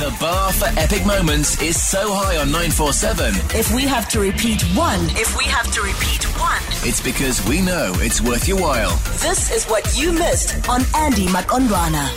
The bar for epic moments is so high on 947. If we have to repeat one, if we have to repeat one, It's because we know it's worth your while. this is what you missed on Andy Manqondwana.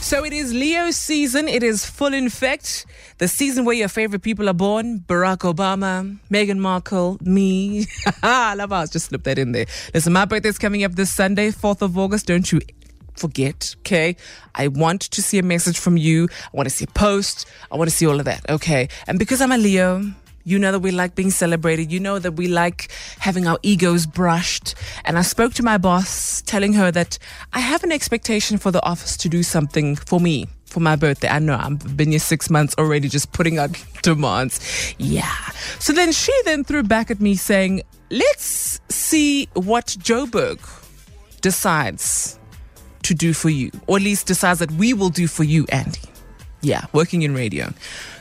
So it is Leo season. It is full in effect. The season where your favorite people are born. Barack Obama, Meghan Markle, me. I love how I just slipped that in there. Listen, my birthday's coming up this Sunday, 4th of August. Don't you forget, okay? I want to see a message from you. I want to see a post. I want to see all of that, okay? And because I'm a Leo, you know that we like being celebrated. You know that we like having our egos brushed. And I spoke to my boss, telling her that I have an expectation for the office to do something for me for my birthday. I know I've been here six months already, just putting out demands. Yeah. So then she then threw back at me saying, let's see what Joburg decides to do for you, or at least decides that we will do for you, Andy. Yeah, working in radio.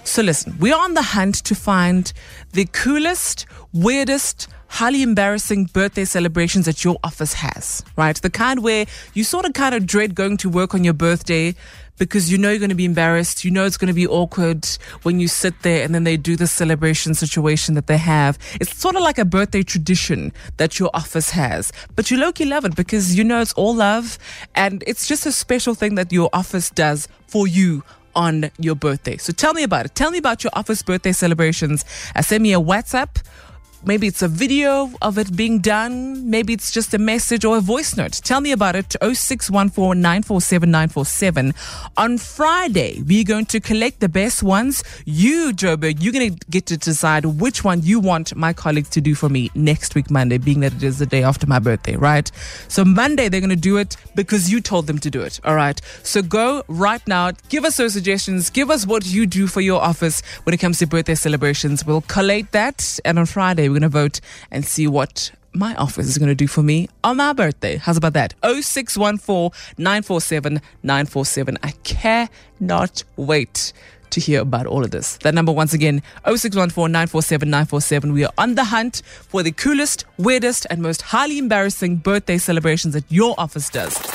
So listen, we're on the hunt to find the coolest, weirdest, highly embarrassing birthday celebrations that your office has, right? The kind where you sort of kind of dread going to work on your birthday because you know you're going to be embarrassed. You know it's going to be awkward when you sit there and then they do the celebration situation that they have. It's sort of like a birthday tradition that your office has, but you low-key love it because you know it's all love and it's just a special thing that your office does for you on your birthday. So tell me about it. Tell me about your office birthday celebrations. Uh, send me a WhatsApp. Maybe it's a video of it being done. Maybe it's just a message or a voice note. Tell me about it. 0614 947 947. On Friday, we're going to collect the best ones. You, Joburg, you're going to get to decide which one you want my colleagues to do for me next week, Monday, being that it is the day after my birthday, right? So Monday, they're going to do it because you told them to do it, all right? So go right now. Give us those suggestions. Give us what you do for your office when it comes to birthday celebrations. We'll collate that. And on Friday, going to vote and see what my office is going to do for me on my birthday. How's about that? 0614 947 947. I cannot wait to hear about all of this. That number once again, 0614 947 947. We are on the hunt for the coolest, weirdest, and most highly embarrassing birthday celebrations that your office does.